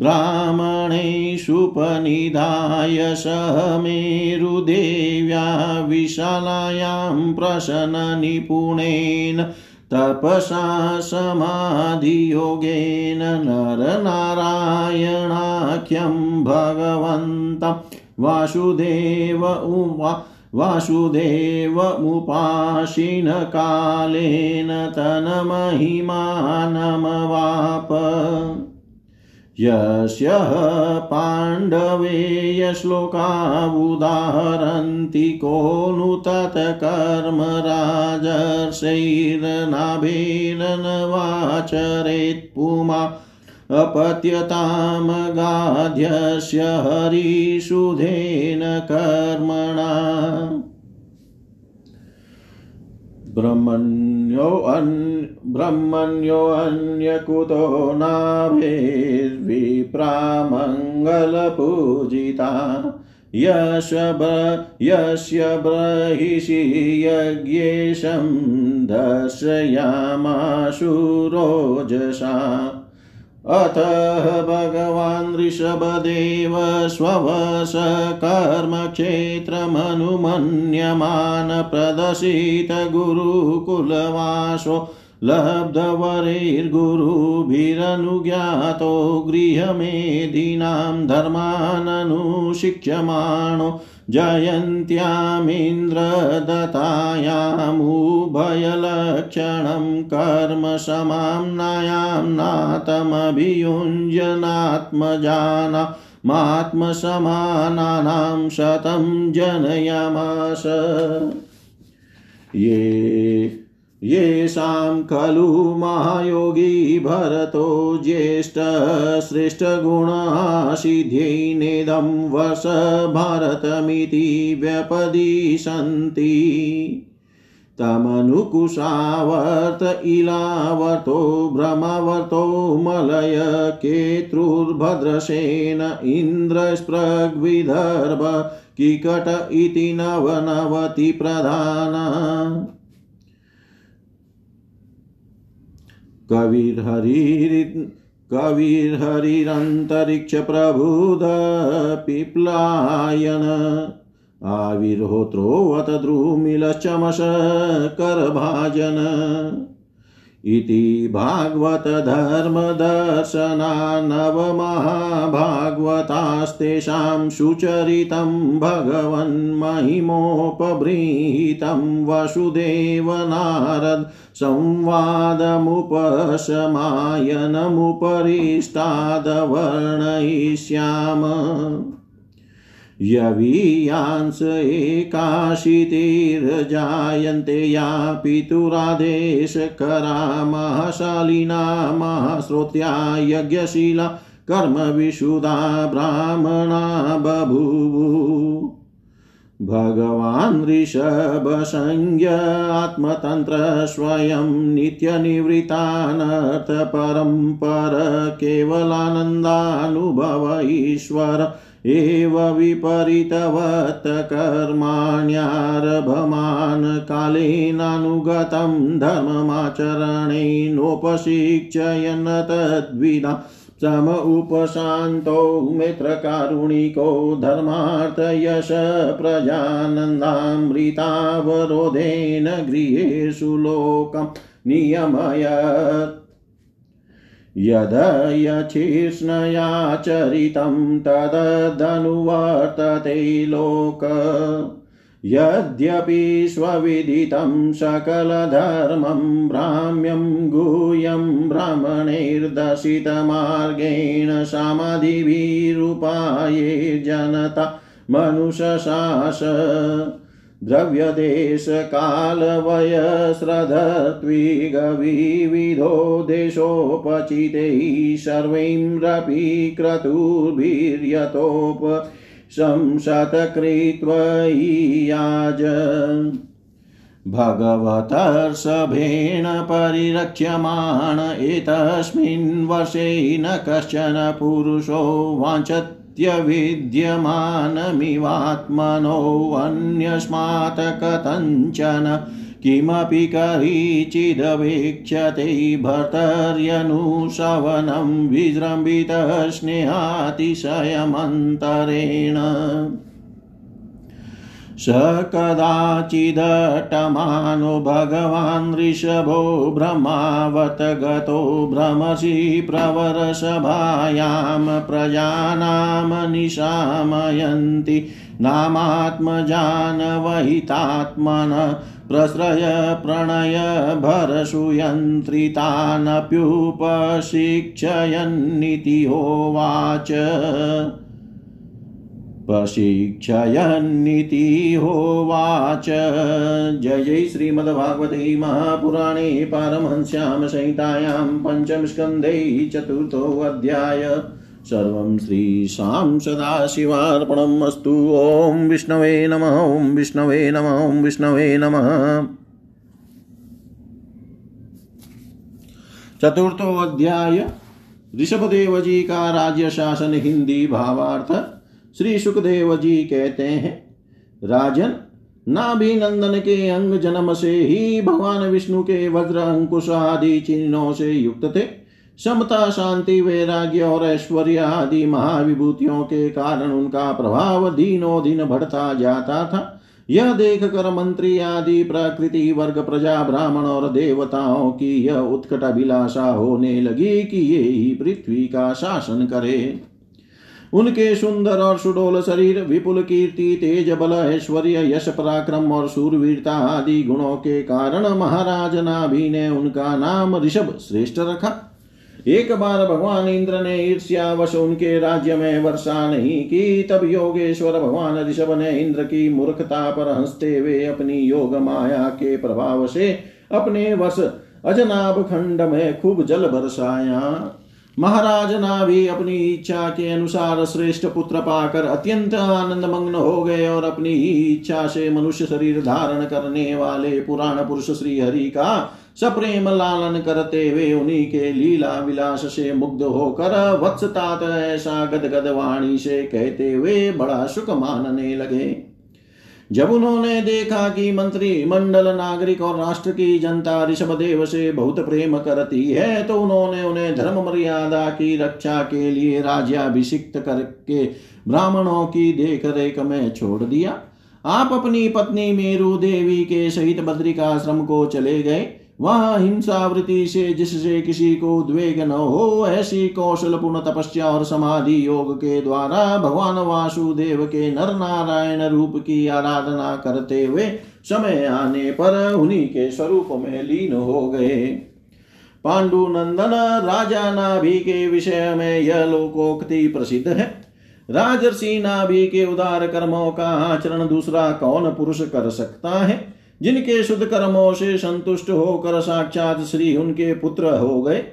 ब्राह्मणेषुपनिधाय सहमेरुदेव्या विशालायां प्रसन्ननिपुणेन तपसा समाधियोगेन नरनारायणाख्यं भगवन्तं वासुदेव उवा वासुदेवमुपासीनकालेन तन्महिमानमवाप यस्य पाण्डवेयश्लोकावुदाहरन्ति को नु तत्कर्म राजर्षैर्नाभेरन वाचरेत् पुमा अपत्यतामगाध्यस्य हरिषुधेन कर्मणा। ब्रह्मण्योऽन् ब्रह्मण्योऽन्यकुतो नाभेर्विप्रामङ्गलपूजिता। यस्य यस्य ब्रहिषि यज्ञेशं दर्शयामाशुरोजसा अतः भगवान् ऋषभदेव स्ववशकर्मक्षेत्रमनुमन्यमान प्रदर्शित गुरुकुलवासो लब्धवरैर्गुरुभिरनुज्ञातो गृहमेदीनां धर्माननुशिक्ष्यमाणो जयन्त्यामिन्द्रदतायामुभयलक्षणं कर्म समाम्नायां नातमभियुञ्जनात्मजाना मात्मसमानानां शतं जनयमास। ये येषां खलु महायोगी भरतो ज्येष्ठश्रेष्ठगुणासिद्ध्यैनेदं वश भारतमिति व्यपदिशन्ति। तमनुकुशावर्त इलावर्तो भ्रमवर्तो मलय केतुर्भद्रसेन इन्द्रस्पृग्विदर्भ किकट इति नवनवति प्रधान। कविर्हरि कविर्हरिरन्तरिक्षप्रबुधपिप्लायन आविर्होत्रोऽथ द्रुमिलचमश करभाजन इति भागवतधर्मदर्शना नवमहाभागवतास्तेषां सुचरितं भगवन्महिमोपबृंहितं वसुदेवनारद संवादमुपशमायनमुपरिष्टादवर्णयिष्याम। यवीयांस एकाशीतिर्जायन्ते या पितुरादेशकरा महाशालिना महाश्रोत्या यज्ञशीला कर्मविशुदा ब्राह्मणा बभूवु। भगवान् ऋषभसंज्ञ आत्मतन्त्र स्वयं नित्यनिवृत्तानर्थपरम्पर केवलानन्दानुभव ईश्वर एव विपरीतवत् कर्माण्यारभमान् कालेनानुगतं धर्ममाचरणेनोपशिक्षयन् तद्विदा सम उपशान्तो मित्रकारुणिको धर्मार्थयश प्रजानन्दामृतावरोधेन गृहेषु लोकं नियमयत् यदयचिष्णया चरितं तदनुवर्तते लोक यद्यपि स्वविदितं सकलधर्मं भ्राम्यं गुह्यं भ्रमणैर्दशितमार्गेण समाधिभिरुपाये जनता मनुषशास। द्रव्यदेशकालवयस्रधत्विगविविधो देशोपचितैः सर्वैरपि क्रतुभिर्यतोप संशतकृत्वयाज भगवतर्षभेण परिरक्ष्यमाण एतस्मिन् वर्षे न कश्चन पुरुषो वाञ्छत् नित्यविद्यमानमिवात्मनोऽन्यस्मात् कथञ्चन किमपि करीचिदवेक्षते भर्तर्यनुशवनं विजृम्बितस्नेहातिशयमन्तरेण स कदाचिदटमानो भगवान् ऋषभो ब्रह्मावत गतो भ्रमसि प्रवरसभायां प्रजानां निशामयन्ति नामात्मजानवहितात्मन प्रश्रय प्रणय भरसुयन्त्रितानप्युपशिक्षयन्निति होवाच प्रशिक्षयन्निति होवाच जय जय श्रीमद्भागवते महापुराणे पारमहंस्यां संहितायां पञ्चमस्कन्धे चतुर्थोऽध्याय सर्वं श्रीशां सदाशिवार्पणम् अस्तु। ॐ विष्णवे नमः, ॐ विष्णवे नमः, ॐ विष्णवे नमः। चतुर्थो अध्याय। ऋषभदेव जी का राज्य शासन हिंदी भावार्थ। श्री सुखदेव जी कहते हैं, राजन, नाभिनंदन के अंग जन्म से ही भगवान विष्णु के वज्र अंकुश आदि चिन्हों से युक्त थे। समता, शांति, वैराग्य और ऐश्वर्य आदि महाविभूतियों के कारण उनका प्रभाव दिनों दिन बढ़ता जाता था। यह देख कर मंत्री आदि, प्रकृति वर्ग, प्रजा, ब्राह्मण और देवताओं की यह उत्कट अभिलाषा होने लगी कि ये ही पृथ्वी का शासन करे। उनके सुंदर और सुडोल शरीर, विपुल कीर्ति, तेज बल, ऐश्वर्य, यश, पराक्रम और सूरवीरता आदि गुणों के कारण महाराज नाभि ने उनका नाम ऋषभ श्रेष्ठ रखा। एक बार भगवान इंद्र ने ईर्ष्यावश उनके राज्य में वर्षा नहीं की, तब योगेश्वर भगवान ऋषभ ने इंद्र की मूर्खता पर हँसते हुए अपनी योग माया के प्रभाव से अपने वश अजनाब खंड में खूब जल बरसाया। महाराज नाभि अपनी इच्छा के अनुसार श्रेष्ठ पुत्र पाकर अत्यंत आनंद मग्न हो गए और अपनी इच्छा से मनुष्य शरीर धारण करने वाले पुराण पुरुष श्री हरि का सप्रेम लालन करते हुए उन्हीं के लीला विलास से मुग्ध होकर वत्सतात ऐसा गदगद वाणी से कहते हुए बड़ा सुख मानने लगे। जब उन्होंने देखा कि मंत्री, मंडल, नागरिक और राष्ट्र की जनता ऋषभ देव से बहुत प्रेम करती है तो उन्होंने उन्हें धर्म मर्यादा की रक्षा के लिए राज्याभिषिक्त करके ब्राह्मणों की देखरेख में छोड़ दिया। आप अपनी पत्नी मेरू देवी के सहित बद्रिकाश्रम को चले गए। वहाँ हिंसावृत्ति से जिससे किसी को उद्वेग न हो, ऐसी कौशल पूर्ण तपस्या और समाधि योग के द्वारा भगवान वासुदेव के नर नारायण रूप की आराधना करते हुए समय आने पर उन्हीं के स्वरूप में लीन हो गए। पांडु नंदन राजा नाभि के विषय में यह लोकोक्ति प्रसिद्ध है। राजर्षि नाभि के उदार कर्मों का आचरण दूसरा कौन पुरुष कर सकता है? जिनके शुद्ध कर्मों से संतुष्ट होकर साक्षात श्री उनके पुत्र हो गए।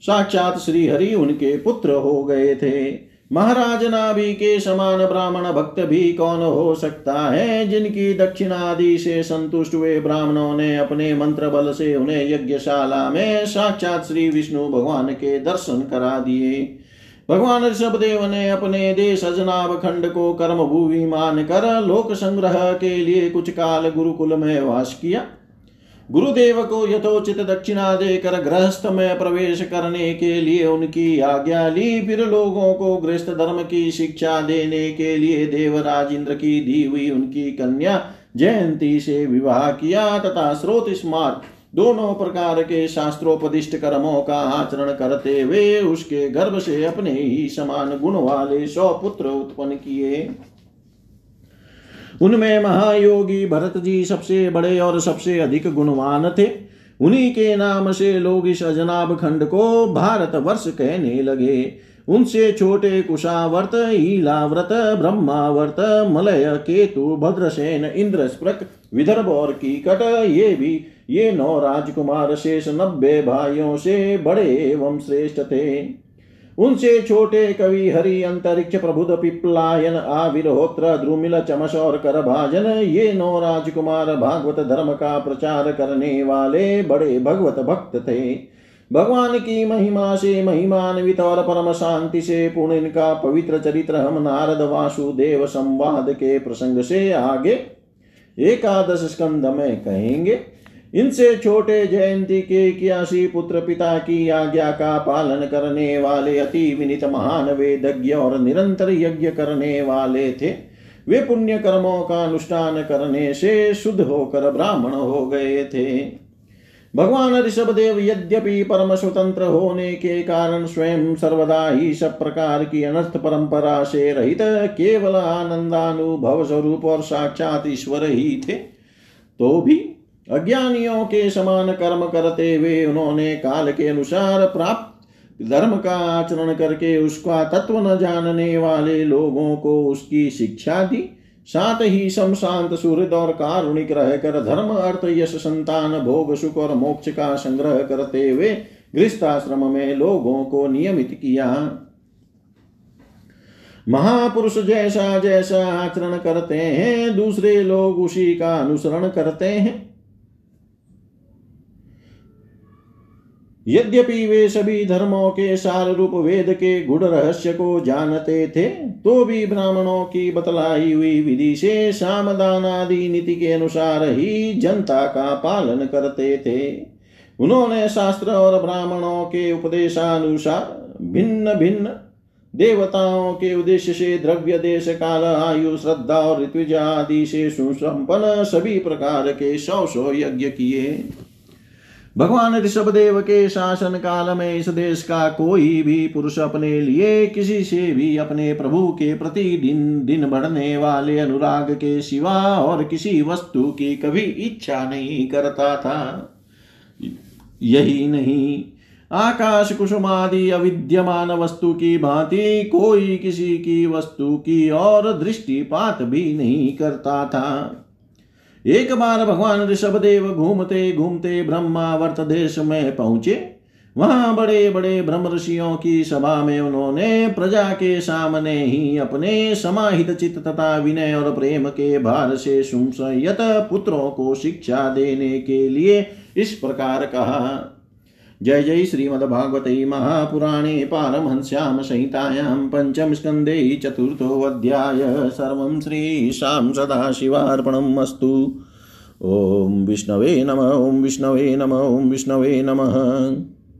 साक्षात श्री हरि उनके पुत्र हो गए थे। महाराज नाभि के समान ब्राह्मण भक्त भी कौन हो सकता है? जिनकी दक्षिणादि से संतुष्ट हुए ब्राह्मणों ने अपने मंत्र बल से उन्हें यज्ञशाला में साक्षात श्री विष्णु भगवान के दर्शन करा दिए। भगवान ऋषभ देव ने अपने देश अजनाब खंड को कर्म भूमि मान कर लोक संग्रह के लिए कुछ काल गुरुकुल में वास किया। गुरुदेव को यथोचित दक्षिणा देकर गृहस्थ में प्रवेश करने के लिए उनकी आज्ञा ली। फिर लोगों को गृहस्थ धर्म की शिक्षा देने के लिए देवराज इंद्र की दी हुई उनकी कन्या जयंती से विवाह किया तथा स्रोत स्मार्ट दोनों प्रकार के शास्त्रोपदिष्ट कर्मों का आचरण करते हुए उसके गर्भ से अपने ही समान गुण वाले सौ पुत्र उत्पन्न किए। उनमें महायोगी भरत जी सबसे बड़े और सबसे अधिक गुणवान थे। उन्हीं के नाम से लोग इस अजनाब खंड को भारत वर्ष कहने लगे। उनसे छोटे कुशावर्त ईलाव्रत ब्रह्मावर्त, मलय, केतु, भद्रसेन इंद्र स्प्रक विदर्भ और कीकट, ये भी ये नौ राजकुमार शेष नब्बे भाइयों से बड़े एवं श्रेष्ठ थे। उनसे छोटे कवि हरि, अंतरिक्ष प्रबुद पिपलायन आविर्होत्र द्रुमिल चमस और कर भाजन ये नौ राजकुमार भागवत धर्म का प्रचार करने वाले बड़े भगवत भक्त थे। भगवान की महिमा से महिमान्वित और परम शांति से पूर्ण इनका पवित्र चरित्र हम नारद वासुदेव संवाद के प्रसंग से आगे एकादश स्कंद में कहेंगे। इनसे छोटे जयंती के इक्यासी पुत्र पिता की आज्ञा का पालन करने वाले अति विनित महान वेदज्ञ और निरंतर यज्ञ करने वाले थे। वे पुण्य कर्मों का अनुष्ठान करने से शुद्ध होकर ब्राह्मण हो गए थे। भगवान ऋषभ देव यद्यपि परम स्वतंत्र होने के कारण स्वयं सर्वदा ही सब प्रकार की अनर्थ परंपरा से रहित केवल आनंदानुभव स्वरूप और साक्षात ईश्वर ही थे तो भी अज्ञानियों के समान कर्म करते हुए उन्होंने काल के अनुसार प्राप्त धर्म का आचरण करके उसका तत्व न जानने वाले लोगों को उसकी शिक्षा दी। साथ ही समशांत सूर्य और कारुणिक रहकर धर्म अर्थ यश संतान भोग सुख और मोक्ष का संग्रह करते हुए गृहस्थाश्रम में लोगों को नियमित किया। महापुरुष जैसा जैसा आचरण करते हैं, दूसरे लोग उसी का अनुसरण करते हैं। यद्यपि वे सभी धर्मों के सार रूप वेद के गुड़ रहस्य को जानते थे तो भी ब्राह्मणों की बतलाई हुई विधि से सामदान आदि नीति के अनुसार ही जनता का पालन करते थे। उन्होंने शास्त्र और ब्राह्मणों के उपदेशानुसार भिन्न भिन्न देवताओं के उद्देश्य से द्रव्य देश, काल, आयु, श्रद्धा और ऋत्विज आदि से सुसंपन्न सभी प्रकार के सौ सौ यज्ञ किए। भगवान ऋषभ देव के शासन काल में इस देश का कोई भी पुरुष अपने लिए किसी से भी अपने प्रभु के प्रति दिन दिन बढ़ने वाले अनुराग के सिवा और किसी वस्तु की कभी इच्छा नहीं करता था। यही नहीं। आकाश कुसुमादि अविद्यमान वस्तु की भांति कोई किसी की वस्तु की और दृष्टिपात भी नहीं करता था। एक बार भगवान ऋषभ देव घूमते घूमते ब्रह्मावर्त देश में पहुँचे। वहाँ बड़े बड़े ब्रह्म ऋषियों की सभा में उन्होंने प्रजा के सामने ही अपने समाहित चित्त तथा विनय और प्रेम के भार से सुमसयत पुत्रों को शिक्षा देने के लिए इस प्रकार कहा। जय जय श्रीमद्भागवते महापुराणे पारमहंस्यां संहितायां पञ्चमस्कन्धे चतुर्थोऽध्याय सर्वं श्रीशां सदाशिवार्पणम् अस्तु। ॐ विष्णवे नम, ॐ विष्णवे नम, ॐ विष्णवे नमः।